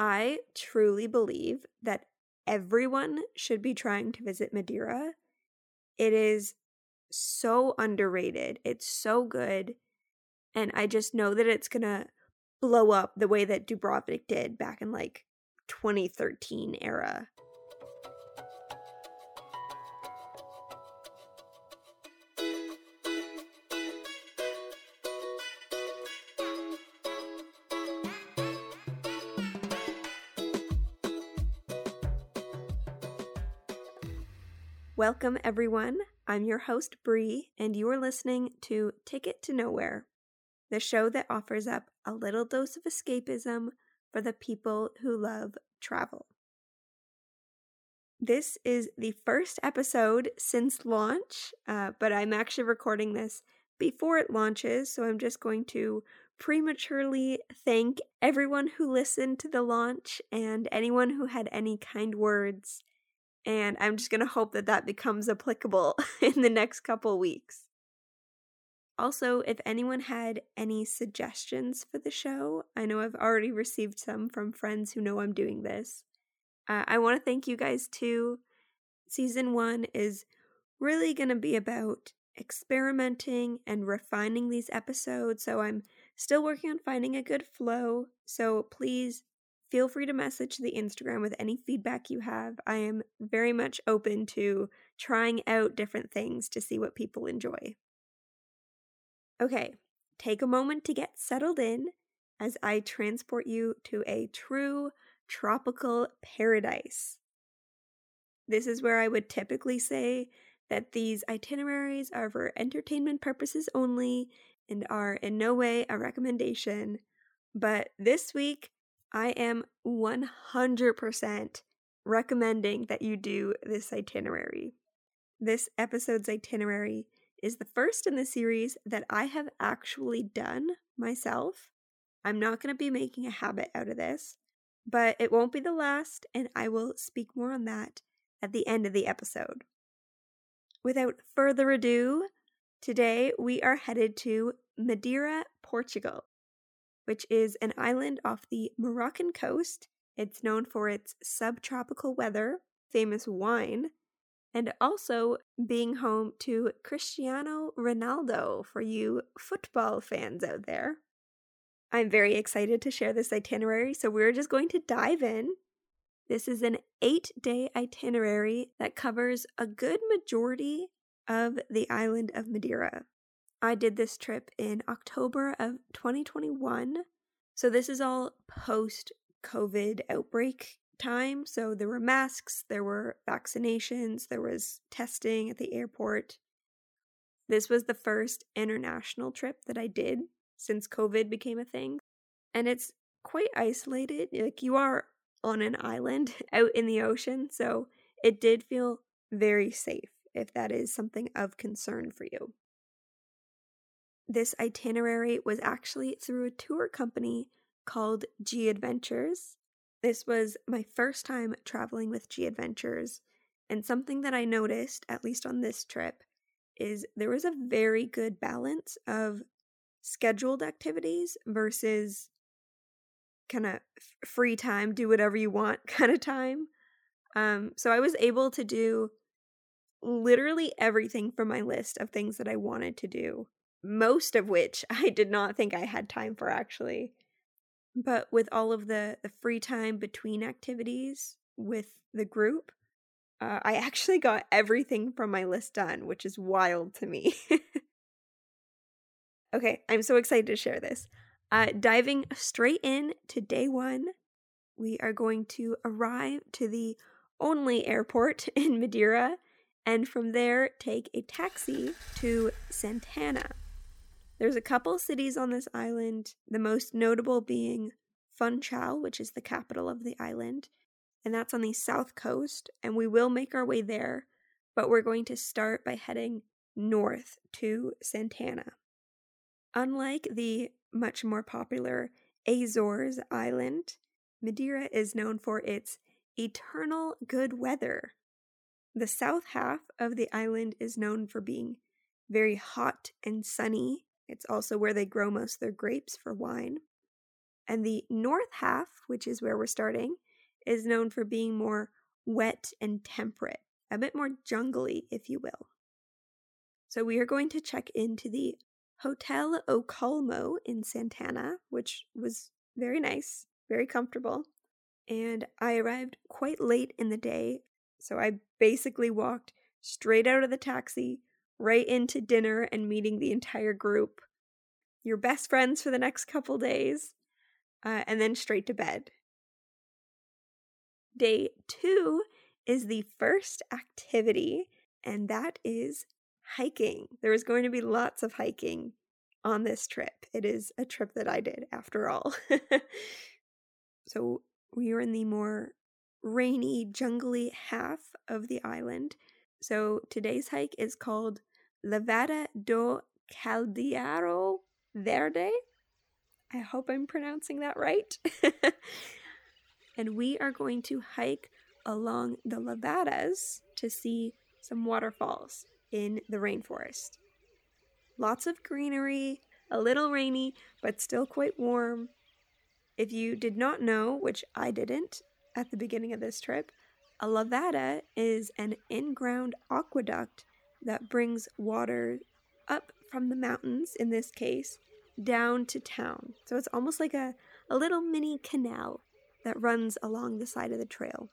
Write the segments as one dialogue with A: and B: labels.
A: I truly believe that everyone should be trying to visit Madeira. It is so underrated. It's so good. And I just know that it's going to blow up the way that Dubrovnik did back in like 2013 era. Welcome, everyone. I'm your host, Bree, and you are listening to Ticket to Nowhere, the show that offers up a little dose of escapism for the people who love travel. This is the first episode since launch, uh, but I'm actually recording this before it launches, so I'm just going to prematurely thank everyone who listened to the launch and anyone who had any kind words and I'm just going to hope that that becomes applicable in the next couple weeks. Also, if anyone had any suggestions for the show, I know I've already received some from friends who know I'm doing this. Uh, I want to thank you guys too. Season one is really going to be about experimenting and refining these episodes, so I'm still working on finding a good flow. So please feel free to message the Instagram with any feedback you have. I am very much open to trying out different things to see what people enjoy. Okay, take a moment to get settled in as I transport you to a true tropical paradise. This is where I would typically say that these itineraries are for entertainment purposes only and are in no way a recommendation. But this week, I am 100% recommending that you do this itinerary. This episode's itinerary is the first in the series that I have actually done myself. I'm not going to be making a habit out of this, but it won't be the last, and I will speak more on that at the end of the episode. Without further ado, today we are headed to Madeira, Portugal which is an island off the Moroccan coast. It's known for its subtropical weather, famous wine, and also being home to Cristiano Ronaldo for you football fans out there. I'm very excited to share this itinerary, so we're just going to dive in. This is an eight day itinerary that covers a good majority of the island of Madeira. I did this trip in October of 2021. So this is all post COVID outbreak time. So there were masks, there were vaccinations, there was testing at the airport. This was the first international trip that I did since COVID became a thing. And it's quite isolated. Like you are on an island out in the ocean. So it did feel very safe if that is something of concern for you this itinerary was actually through a tour company called G Adventures. This was my first time traveling with G Adventures, and something that I noticed, at least on this trip, is there was a very good balance of scheduled activities versus kind of free time, do whatever you want kind of time. Um, so I was able to do literally everything from my list of things that I wanted to do most of which I did not think I had time for actually. But with all of the, the free time between activities with the group, uh, I actually got everything from my list done, which is wild to me. okay, I'm so excited to share this. Uh, diving straight in to day one, we are going to arrive to the only airport in Madeira and from there take a taxi to Santana. There's a couple cities on this island, the most notable being Funchal, which is the capital of the island, and that's on the south coast, and we will make our way there, but we're going to start by heading north to Santana. Unlike the much more popular Azores island, Madeira is known for its eternal good weather. The south half of the island is known for being very hot and sunny, it's also where they grow most of their grapes for wine. And the north half, which is where we're starting, is known for being more wet and temperate, a bit more jungly, if you will. So we are going to check into the Hotel O Colmo in Santana, which was very nice, very comfortable. And I arrived quite late in the day, so I basically walked straight out of the taxi, right into dinner and meeting the entire group. Your best friends for the next couple days, uh, and then straight to bed. Day two is the first activity, and that is hiking. There is going to be lots of hiking on this trip. It is a trip that I did, after all. so, we are in the more rainy, jungly half of the island. So, today's hike is called Levada do Caldeiro Verde. I hope I'm pronouncing that right. and we are going to hike along the levadas to see some waterfalls in the rainforest. Lots of greenery, a little rainy, but still quite warm. If you did not know, which I didn't at the beginning of this trip, a levada is an in ground aqueduct that brings water up from the mountains, in this case, down to town. So it's almost like a, a little mini canal that runs along the side of the trail.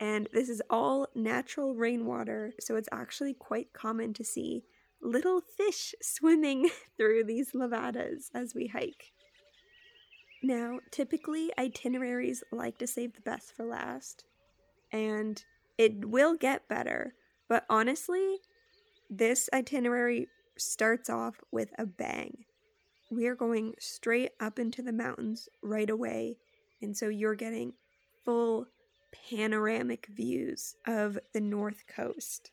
A: And this is all natural rainwater, so it's actually quite common to see little fish swimming through these levadas as we hike. Now, typically itineraries like to save the best for last, and it will get better, but honestly, this itinerary starts off with a bang. We are going straight up into the mountains right away and so you're getting full panoramic views of the North Coast.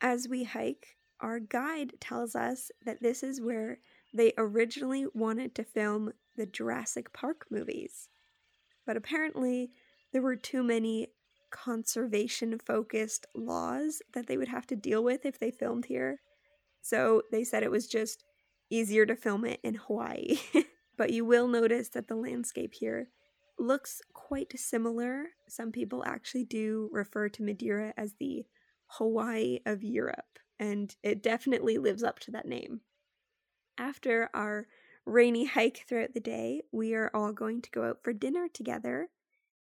A: As we hike, our guide tells us that this is where they originally wanted to film the Jurassic Park movies. But apparently, there were too many conservation focused laws that they would have to deal with if they filmed here. So they said it was just easier to film it in Hawaii. but you will notice that the landscape here looks quite similar. Some people actually do refer to Madeira as the Hawaii of Europe, and it definitely lives up to that name. After our rainy hike throughout the day, we are all going to go out for dinner together,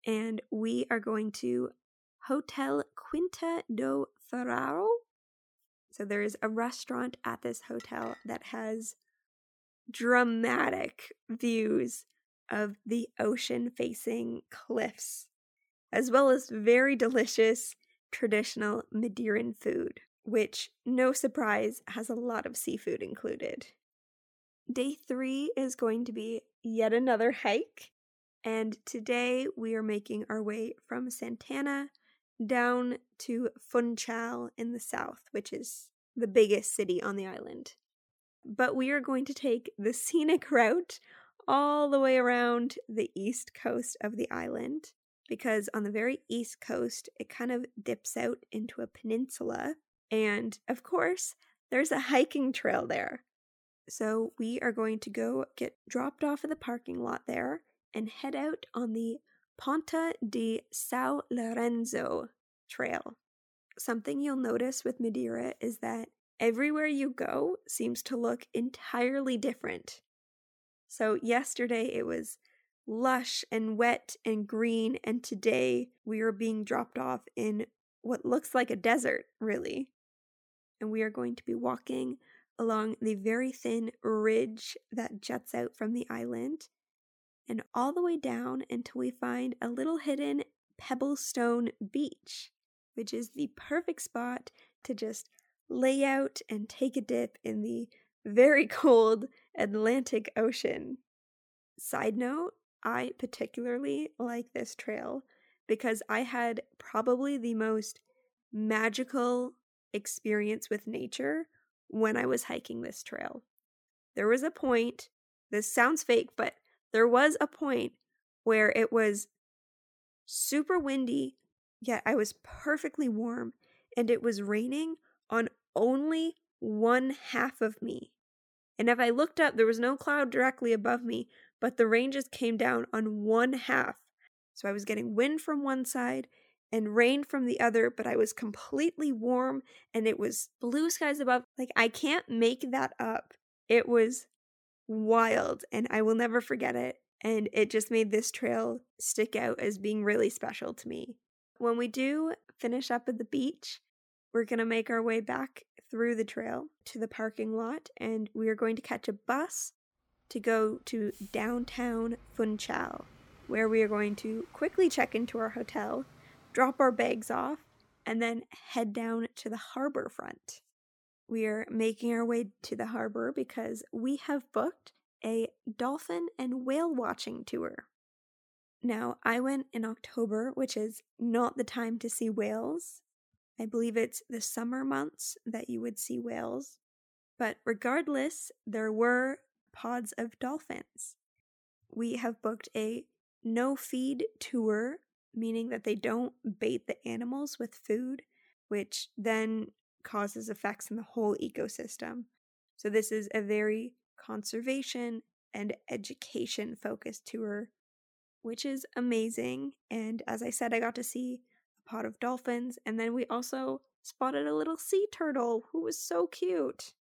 A: and we are going to Hotel Quinta do Furão. So there is a restaurant at this hotel that has dramatic views of the ocean facing cliffs, as well as very delicious traditional Madeiran food, which, no surprise, has a lot of seafood included. Day three is going to be yet another hike, and today we are making our way from Santana down to Funchal in the south, which is the biggest city on the island. But we are going to take the scenic route all the way around the east coast of the island because on the very east coast it kind of dips out into a peninsula. And of course, there's a hiking trail there. So we are going to go get dropped off at the parking lot there and head out on the Ponta di Sao Lourenço trail. Something you'll notice with Madeira is that everywhere you go seems to look entirely different. So, yesterday it was lush and wet and green, and today we are being dropped off in what looks like a desert, really. And we are going to be walking along the very thin ridge that juts out from the island and all the way down until we find a little hidden pebblestone beach, which is the perfect spot to just lay out and take a dip in the very cold Atlantic Ocean. Side note, I particularly like this trail because I had probably the most magical experience with nature when I was hiking this trail. There was a point, this sounds fake, but there was a point where it was super windy, yet I was perfectly warm, and it was raining on only one half of me. And if I looked up, there was no cloud directly above me, but the rain just came down on one half. So I was getting wind from one side and rain from the other, but I was completely warm and it was blue skies above. Like, I can't make that up. It was wild and I will never forget it. And it just made this trail stick out as being really special to me. When we do finish up at the beach, we're going to make our way back through the trail to the parking lot and we are going to catch a bus to go to downtown Funchal, where we are going to quickly check into our hotel, drop our bags off, and then head down to the harbor front. We are making our way to the harbor because we have booked a dolphin and whale watching tour. Now, I went in October, which is not the time to see whales. I believe it's the summer months that you would see whales. But regardless, there were pods of dolphins. We have booked a no feed tour, meaning that they don't bait the animals with food, which then causes effects in the whole ecosystem. So, this is a very conservation and education focused tour, which is amazing. And as I said, I got to see a pod of dolphins, and then we also spotted a little sea turtle who was so cute.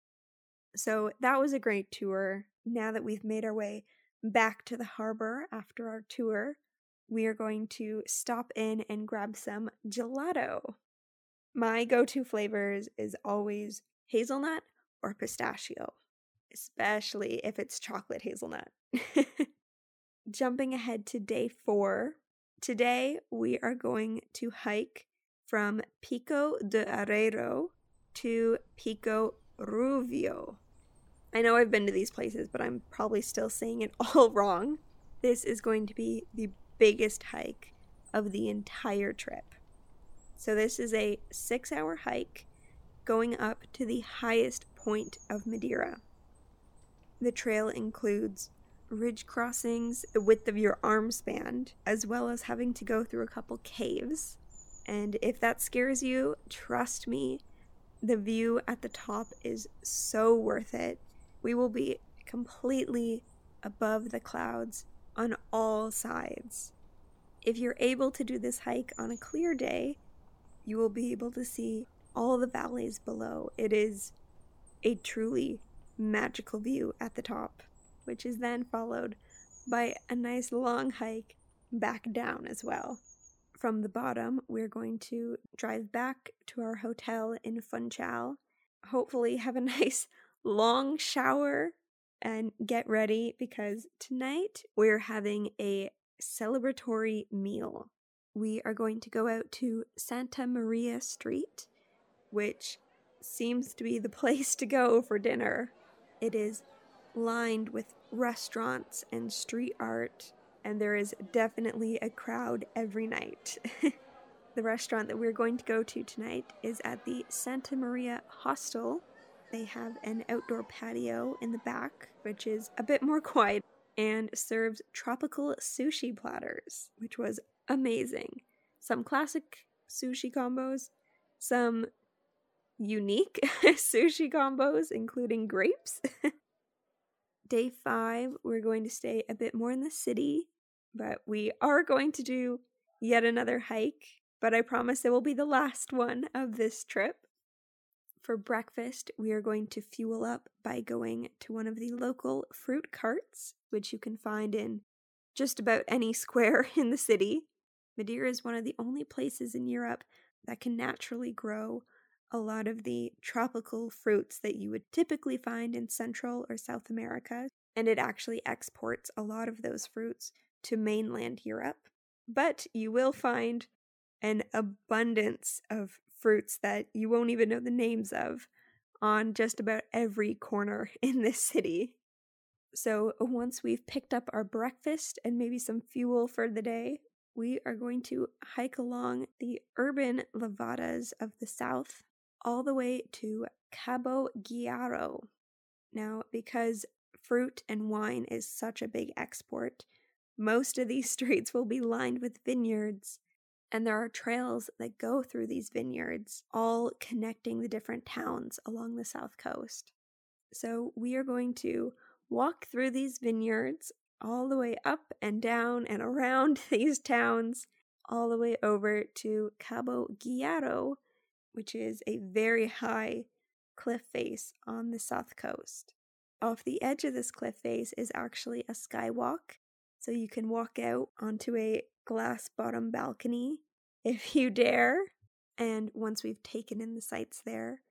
A: So, that was a great tour now that we've made our way back to the harbor after our tour, we are going to stop in and grab some gelato. My go to flavors is always hazelnut or pistachio, especially if it's chocolate hazelnut. Jumping ahead to day four, today we are going to hike from Pico do Arieiro to Pico Ruivo. I know I've been to these places, but I'm probably still saying it all wrong. This is going to be the biggest hike of the entire trip. So, this is a six hour hike going up to the highest point of Madeira. The trail includes ridge crossings the width of your arm span, as well as having to go through a couple caves. And if that scares you, trust me, the view at the top is so worth it we will be completely above the clouds on all sides. If you're able to do this hike on a clear day, you will be able to see all the valleys below. It is a truly magical view at the top, which is then followed by a nice long hike back down as well. From the bottom, we're going to drive back to our hotel in Funchal, hopefully, have a nice long shower and get ready because tonight we're having a celebratory meal. We are going to go out to Santa Maria Street, which seems to be the place to go for dinner. It is lined with restaurants and street art, and there is definitely a crowd every night. the restaurant that we're going to go to tonight is at the Santa Maria Hostel they have an outdoor patio in the back, which is a bit more quiet and serves tropical sushi platters, which was amazing. Some classic sushi combos, some unique sushi combos, including grapes. Day five, we're going to stay a bit more in the city, but we are going to do yet another hike. But I promise it will be the last one of this trip. For breakfast, we are going to fuel up by going to one of the local fruit carts, which you can find in just about any square in the city. Madeira is one of the only places in Europe that can naturally grow a lot of the tropical fruits that you would typically find in Central or South America, and it actually exports a lot of those fruits to mainland Europe. But you will find an abundance of fruits that you won't even know the names of on just about every corner in this city. So, once we've picked up our breakfast and maybe some fuel for the day, we are going to hike along the urban levadas of the south all the way to Cabo Girão. Now, because fruit and wine is such a big export, most of these streets will be lined with vineyards and there are trails that go through these vineyards, all connecting the different towns along the south coast. So we are going to walk through these vineyards all the way up and down and around these towns, all the way over to Cabo Girão, which is a very high cliff face on the south coast. Off the edge of this cliff face is actually a skywalk, so you can walk out onto a glass bottom balcony if you dare. And once we've taken in the sights there,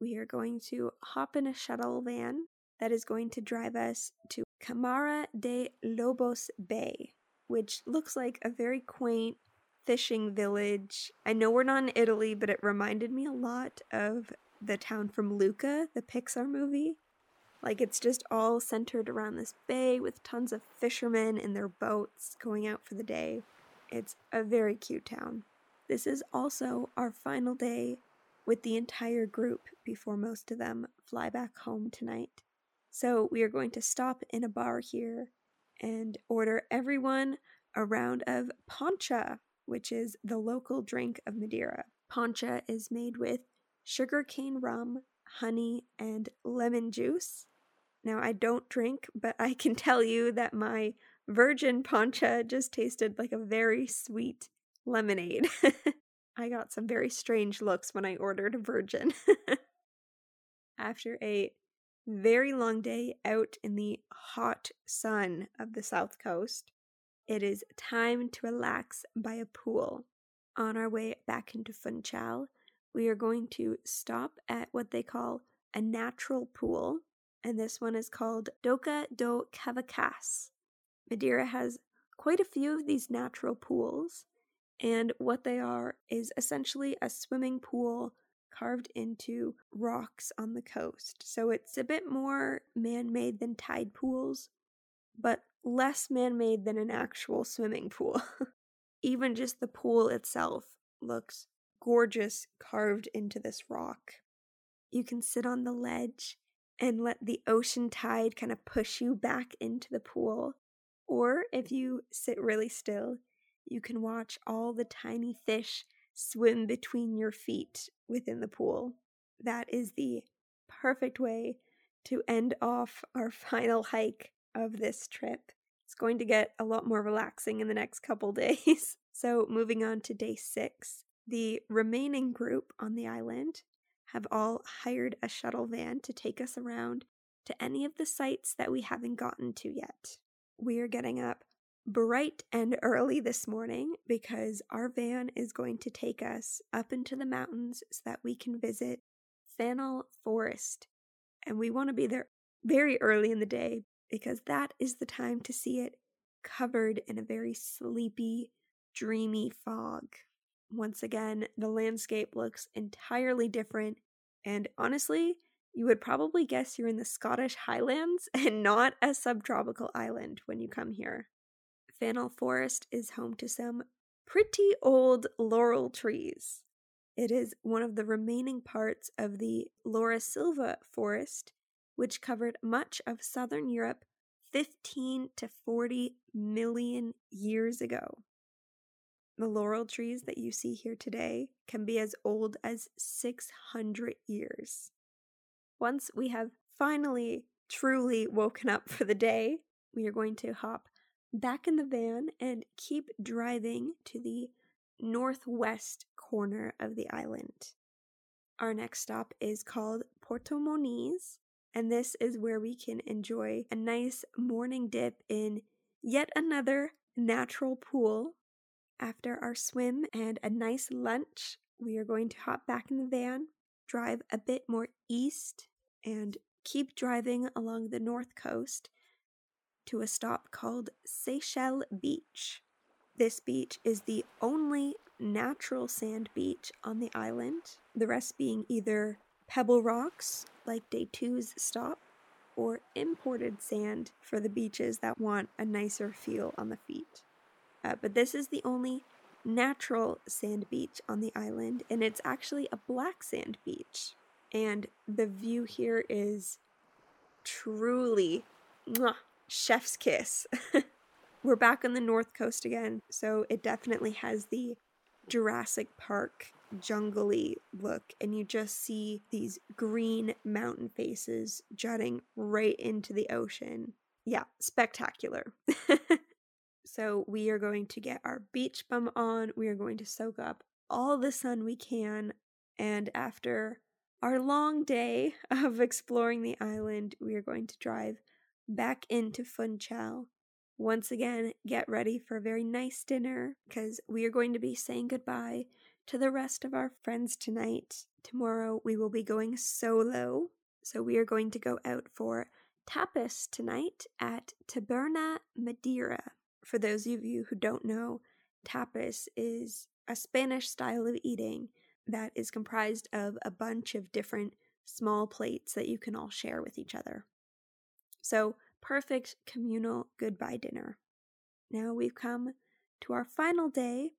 A: we are going to hop in a shuttle van that is going to drive us to Camara de Lobos Bay, which looks like a very quaint fishing village. I know we're not in Italy, but it reminded me a lot of the town from Luca, the Pixar movie. Like it's just all centered around this bay with tons of fishermen in their boats going out for the day. It's a very cute town. This is also our final day with the entire group before most of them fly back home tonight. So we are going to stop in a bar here and order everyone a round of poncha, which is the local drink of Madeira. Poncha is made with sugarcane rum, honey, and lemon juice. Now, I don't drink, but I can tell you that my virgin poncha just tasted like a very sweet lemonade. I got some very strange looks when I ordered a virgin. After a very long day out in the hot sun of the south coast, it is time to relax by a pool. On our way back into Funchal, we are going to stop at what they call a natural pool, and this one is called Doca do Cavacas. Madeira has quite a few of these natural pools, and what they are is essentially a swimming pool carved into rocks on the coast. So it's a bit more man made than tide pools, but less man made than an actual swimming pool. Even just the pool itself looks gorgeous carved into this rock. You can sit on the ledge and let the ocean tide kind of push you back into the pool. Or if you sit really still, you can watch all the tiny fish swim between your feet within the pool. That is the perfect way to end off our final hike of this trip. It's going to get a lot more relaxing in the next couple days. so, moving on to day six, the remaining group on the island have all hired a shuttle van to take us around to any of the sites that we haven't gotten to yet. We are getting up bright and early this morning because our van is going to take us up into the mountains so that we can visit Fanal Forest. And we want to be there very early in the day because that is the time to see it covered in a very sleepy, dreamy fog. Once again, the landscape looks entirely different, and honestly, you would probably guess you're in the Scottish Highlands and not a subtropical island when you come here. Fanal Forest is home to some pretty old laurel trees. It is one of the remaining parts of the Laurisilva forest, which covered much of southern Europe 15 to 40 million years ago. The laurel trees that you see here today can be as old as 600 years. Once we have finally truly woken up for the day, we are going to hop back in the van and keep driving to the northwest corner of the island. Our next stop is called Porto Moniz, and this is where we can enjoy a nice morning dip in yet another natural pool. After our swim and a nice lunch, we are going to hop back in the van, drive a bit more east, and keep driving along the north coast to a stop called Seixal Beach. This beach is the only natural sand beach on the island, the rest being either pebble rocks, like day two's stop, or imported sand for the beaches that want a nicer feel on the feet. Uh, but this is the only natural sand beach on the island, and it's actually a black sand beach. And the view here is truly mwah, chef's kiss. We're back on the north coast again, so it definitely has the Jurassic Park jungly look, and you just see these green mountain faces jutting right into the ocean. yeah, spectacular. so we are going to get our beach bum on. We are going to soak up all the sun we can. And after our long day of exploring the island, we are going to drive back into Funchal. Once again, get ready for a very nice dinner because we are going to be saying goodbye to the rest of our friends tonight. Tomorrow we will be going solo. So we are going to go out for tapas tonight at Taberna Madeira. For those of you who don't know, tapas is a Spanish style of eating that is comprised of a bunch of different small plates that you can all share with each other. So, perfect communal goodbye dinner. Now we've come to our final day.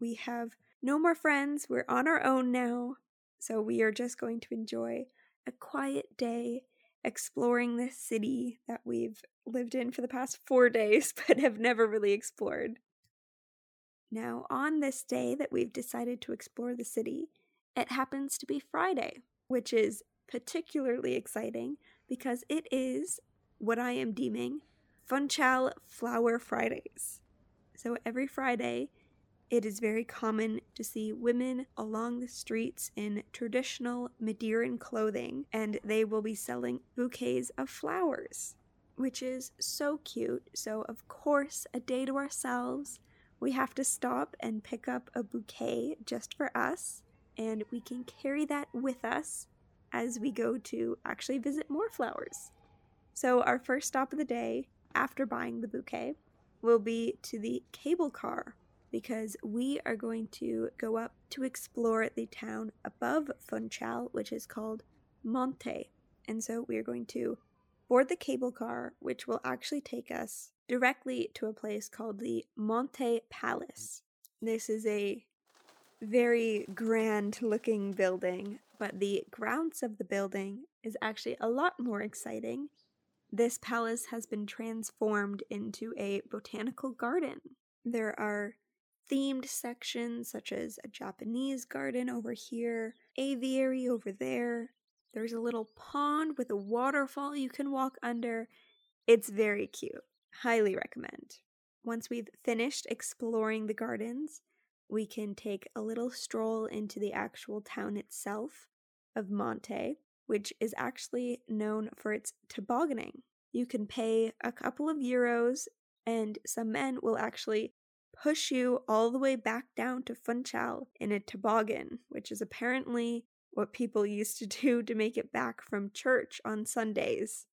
A: We have no more friends. We're on our own now. So, we are just going to enjoy a quiet day exploring this city that we've lived in for the past four days but have never really explored. Now, on this day that we've decided to explore the city, it happens to be Friday, which is particularly exciting because it is what I am deeming Funchal Flower Fridays. So every Friday, it is very common to see women along the streets in traditional Madeiran clothing, and they will be selling bouquets of flowers, which is so cute. So, of course, a day to ourselves, we have to stop and pick up a bouquet just for us, and we can carry that with us as we go to actually visit more flowers. So, our first stop of the day after buying the bouquet will be to the cable car because we are going to go up to explore the town above Funchal, which is called Monte. And so we are going to board the cable car, which will actually take us directly to a place called the Monte Palace. This is a very grand looking building, but the grounds of the building is actually a lot more exciting. This palace has been transformed into a botanical garden. There are themed sections such as a Japanese garden over here, aviary over there. There's a little pond with a waterfall you can walk under. It's very cute. Highly recommend. Once we've finished exploring the gardens, we can take a little stroll into the actual town itself of Monte, which is actually known for its tobogganing. You can pay a couple of euros, and some men will actually push you all the way back down to Funchal in a toboggan, which is apparently what people used to do to make it back from church on Sundays.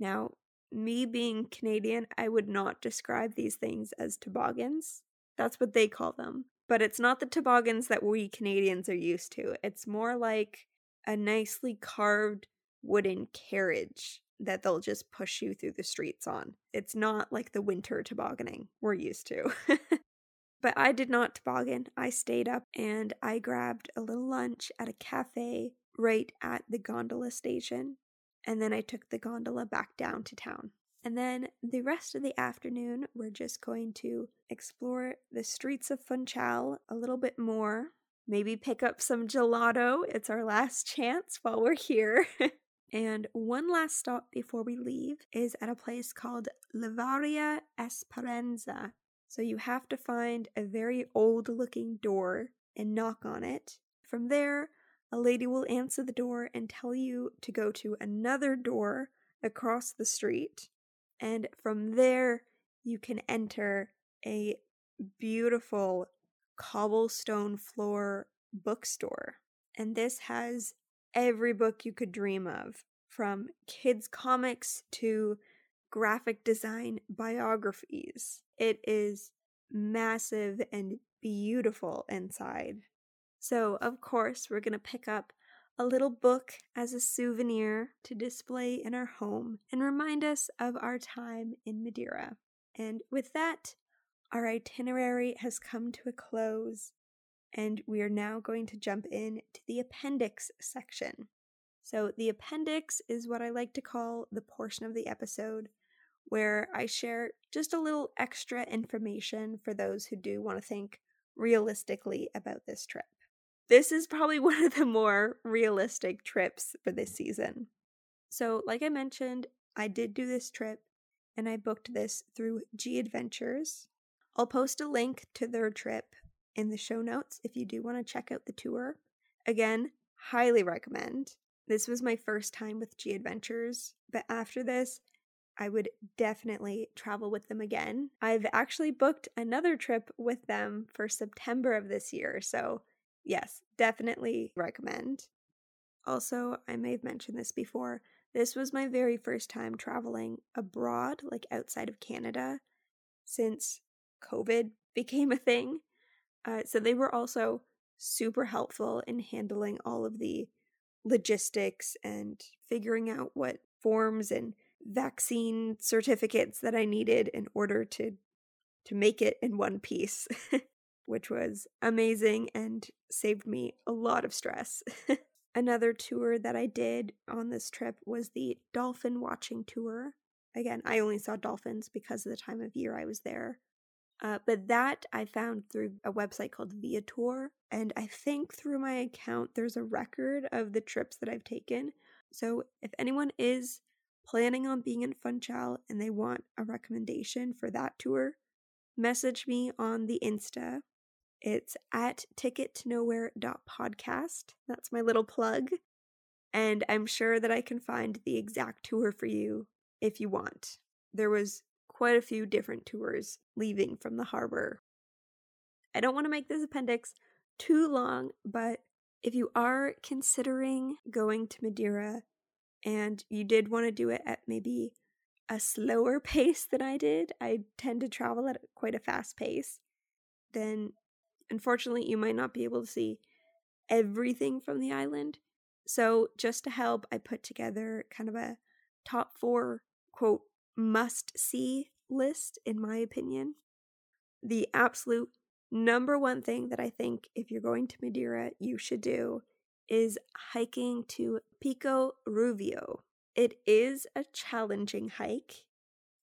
A: Now, me being Canadian, I would not describe these things as toboggans. That's what they call them. But it's not the toboggans that we Canadians are used to. It's more like a nicely carved wooden carriage that they'll just push you through the streets on. It's not like the winter tobogganing we're used to. But I did not toboggan. I stayed up and I grabbed a little lunch at a cafe right at the gondola station. And then I took the gondola back down to town. And then the rest of the afternoon, we're just going to explore the streets of Funchal a little bit more. Maybe pick up some gelato. It's our last chance while we're here. and one last stop before we leave is at a place called Livraria Esperança. So you have to find a very old looking door and knock on it. From there, a lady will answer the door and tell you to go to another door across the street. And from there, you can enter a beautiful cobblestone floor bookstore. And this has every book you could dream of, from kids' comics to graphic design biographies. It is massive and beautiful inside. So, of course, we're going to pick up a little book as a souvenir to display in our home and remind us of our time in Madeira. And with that, our itinerary has come to a close, and we are now going to jump in to the appendix section. So, the appendix is what I like to call the portion of the episode where I share just a little extra information for those who do want to think realistically about this trip. This is probably one of the more realistic trips for this season. So, like I mentioned, I did do this trip and I booked this through G Adventures. I'll post a link to their trip in the show notes if you do want to check out the tour. Again, highly recommend. This was my first time with G Adventures, but after this, I would definitely travel with them again. I've actually booked another trip with them for September of this year, so yes, definitely recommend. Also, I may have mentioned this before. This was my very first time traveling abroad, like outside of Canada, since COVID became a thing. Uh, so they were also super helpful in handling all of the logistics and figuring out what forms and vaccine certificates that I needed in order to to make it in one piece, which was amazing and saved me a lot of stress. Another tour that I did on this trip was the dolphin watching tour. Again, I only saw dolphins because of the time of year I was there. Uh, but that I found through a website called Viator. And I think through my account, there's a record of the trips that I've taken. So if anyone is planning on being in Funchal and they want a recommendation for that tour, message me on the Insta. It's at tickettonowhere.podcast. That's my little plug. And I'm sure that I can find the exact tour for you if you want. There was quite a few different tours leaving from the harbor. I don't want to make this appendix too long, but if you are considering going to Madeira and you did want to do it at maybe a slower pace than I did, I tend to travel at quite a fast pace, then unfortunately you might not be able to see everything from the island. So, just to help, I put together kind of a top four quote must see list, in my opinion. The absolute number one thing that I think if you're going to Madeira, you should do is hiking to Pico Ruivo. It is a challenging hike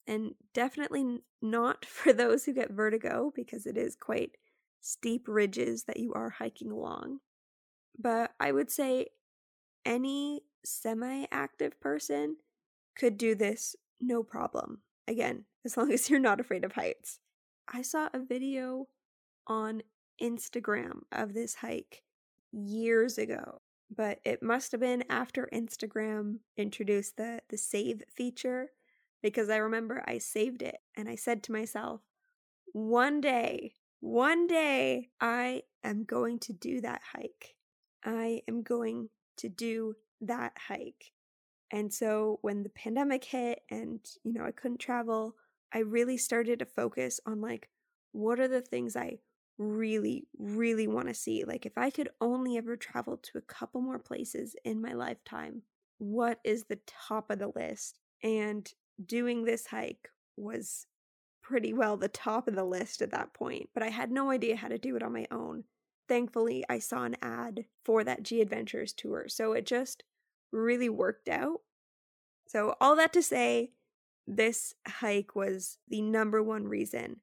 A: and definitely not for those who get vertigo because it is quite steep ridges that you are hiking along. But I would say any semi active person could do this no problem. Again, as long as you're not afraid of heights. I saw a video on Instagram of this hike years ago, but it must have been after Instagram introduced the the save feature because I remember I saved it and I said to myself, one day, one day I am going to do that hike. I am going to do that hike. And so when the pandemic hit and, you know, I couldn't travel, I really started to focus on like, what are the things I really, really want to see? Like, if I could only ever travel to a couple more places in my lifetime, what is the top of the list? And doing this hike was pretty well the top of the list at that point, but I had no idea how to do it on my own. Thankfully, I saw an ad for that G Adventures tour, so it just really worked out. So, all that to say, this hike was the number one reason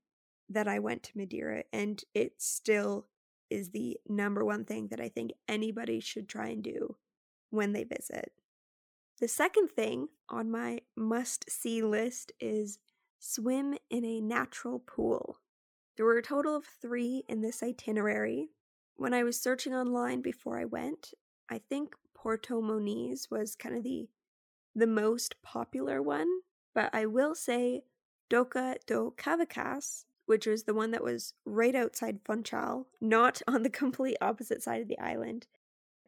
A: that I went to Madeira, and it still is the number one thing that I think anybody should try and do when they visit. The second thing on my must see list is swim in a natural pool. There were a total of three in this itinerary. When I was searching online before I went, I think Porto Moniz was kind of the the most popular one, but I will say Doca do Cavacas, which was the one that was right outside Funchal, not on the complete opposite side of the island.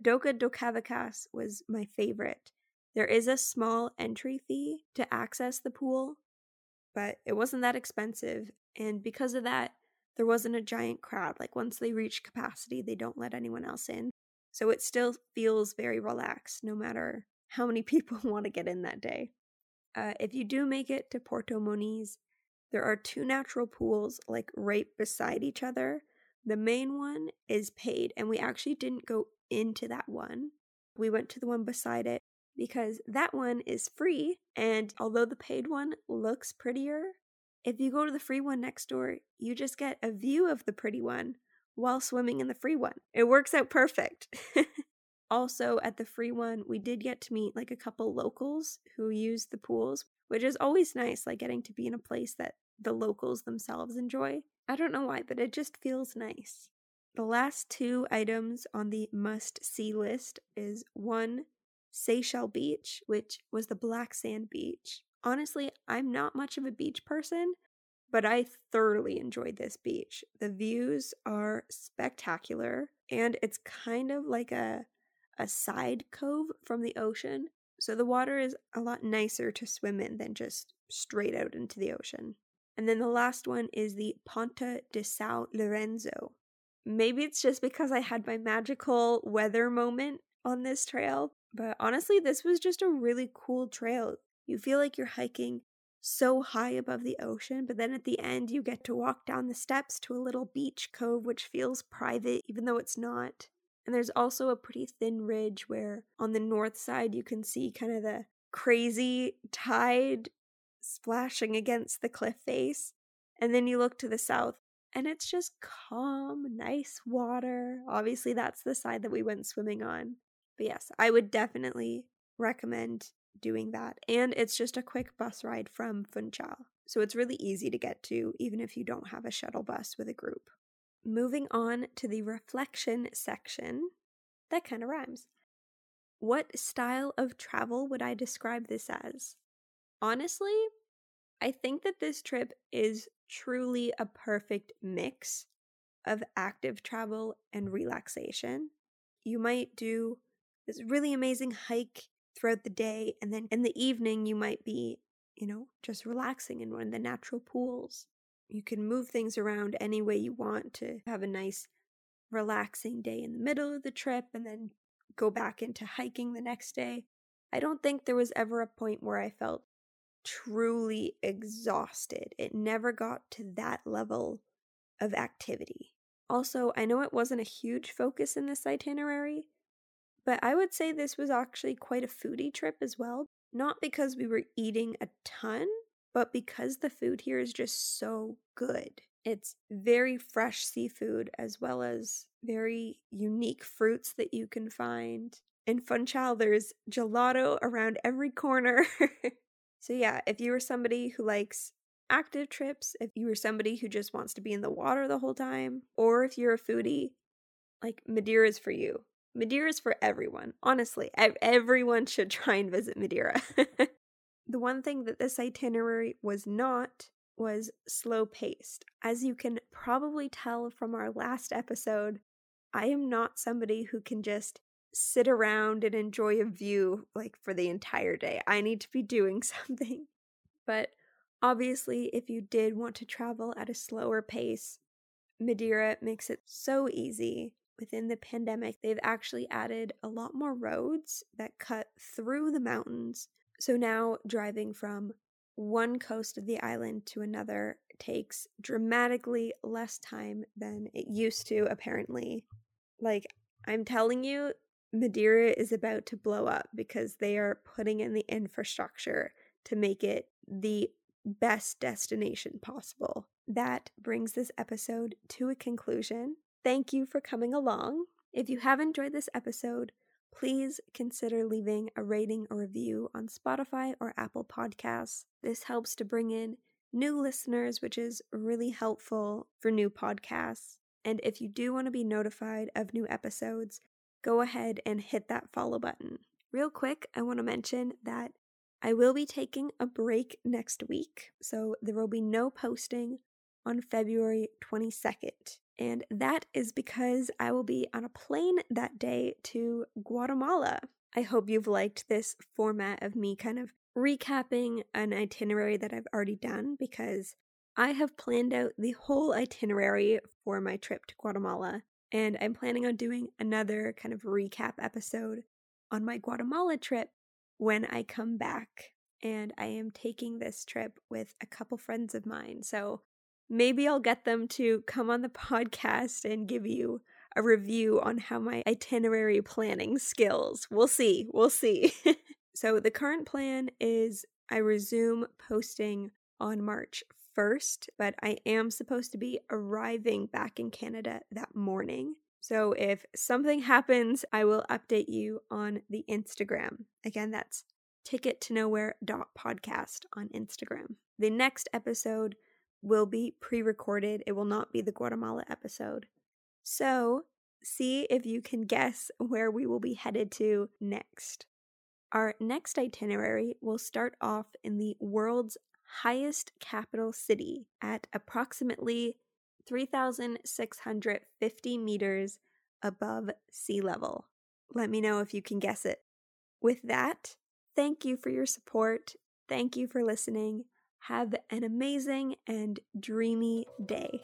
A: Doca do Cavacas was my favorite. There is a small entry fee to access the pool, but it wasn't that expensive, and because of that, there wasn't a giant crowd. Like once they reach capacity, they don't let anyone else in. So it still feels very relaxed no matter how many people want to get in that day. Uh, if you do make it to Porto Moniz, there are two natural pools like right beside each other. The main one is paid, and we actually didn't go into that one. We went to the one beside it because that one is free, and although the paid one looks prettier, if you go to the free one next door, you just get a view of the pretty one while swimming in the free one. It works out perfect. also, at the free one, we did get to meet like a couple locals who use the pools. which is always nice, like getting to be in a place that the locals themselves enjoy. I don't know why, but it just feels nice. The last two items on the must see list is one, Seixal Beach, which was the black sand beach. Honestly, I'm not much of a beach person, but I thoroughly enjoyed this beach. The views are spectacular, and it's kind of like a a side cove from the ocean. So the water is a lot nicer to swim in than just straight out into the ocean. And then the last one is the Ponta de São Lourenço. Maybe it's just because I had my magical weather moment on this trail, but honestly, this was just a really cool trail. You feel like you're hiking so high above the ocean, but then at the end, you get to walk down the steps to a little beach cove, which feels private, even though it's not. And there's also a pretty thin ridge where on the north side, you can see kind of the crazy tide splashing against the cliff face. And then you look to the south, and it's just calm, nice water. Obviously, that's the side that we went swimming on. But yes, I would definitely recommend doing that. And it's just a quick bus ride from Funchal. So it's really easy to get to, even if you don't have a shuttle bus with a group. Moving on to the reflection section. That kind of rhymes. What style of travel would I describe this as? Honestly, I think that this trip is truly a perfect mix of active travel and relaxation. You might do this really amazing hike throughout the day. And then in the evening, you might be, you know, just relaxing in one of the natural pools. You can move things around any way you want to have a nice, relaxing day in the middle of the trip and then go back into hiking the next day. I don't think there was ever a point where I felt truly exhausted. It never got to that level of activity. Also, I know it wasn't a huge focus in this itinerary, but I would say this was actually quite a foodie trip as well. Not because we were eating a ton, but because the food here is just so good. It's very fresh seafood as well as very unique fruits that you can find. In Funchal, there's gelato around every corner. so, yeah, if you are somebody who likes active trips, if you are somebody who just wants to be in the water the whole time, or if you're a foodie, like Madeira is for you. Madeira is for everyone. Honestly, everyone should try and visit Madeira. the one thing that this itinerary was not was slow paced. As you can probably tell from our last episode, I am not somebody who can just sit around and enjoy a view like for the entire day. I need to be doing something. But obviously, if you did want to travel at a slower pace, Madeira makes it so easy within the pandemic, they've actually added a lot more roads that cut through the mountains. So now driving from one coast of the island to another takes dramatically less time than it used to, apparently. Like, I'm telling you, Madeira is about to blow up because they are putting in the infrastructure to make it the best destination possible. That brings this episode to a conclusion. Thank you for coming along. If you have enjoyed this episode, please consider leaving a rating or review on Spotify or Apple Podcasts. This helps to bring in new listeners, which is really helpful for new podcasts. And if you do want to be notified of new episodes, go ahead and hit that follow button. Real quick, I want to mention that I will be taking a break next week, so there will be no posting on February 22nd. And that is because I will be on a plane that day to Guatemala. I hope you've liked this format of me kind of recapping an itinerary that I've already done because I have planned out the whole itinerary for my trip to Guatemala. And I'm planning on doing another kind of recap episode on my Guatemala trip when I come back. And I am taking this trip with a couple friends of mine. So maybe I'll get them to come on the podcast and give you a review on how my itinerary planning skills. We'll see. We'll see. so, the current plan is I resume posting on March 1st, but I am supposed to be arriving back in Canada that morning. So, if something happens, I will update you on the Instagram. Again, that's ticket to tickettonowhere.podcast on Instagram. The next episode will be pre recorded, it will not be the Guatemala episode. So, see if you can guess where we will be headed to next. Our next itinerary will start off in the world's highest capital city at approximately 3,650 meters above sea level. Let me know if you can guess it. With that, thank you for your support. Thank you for listening. Have an amazing and dreamy day.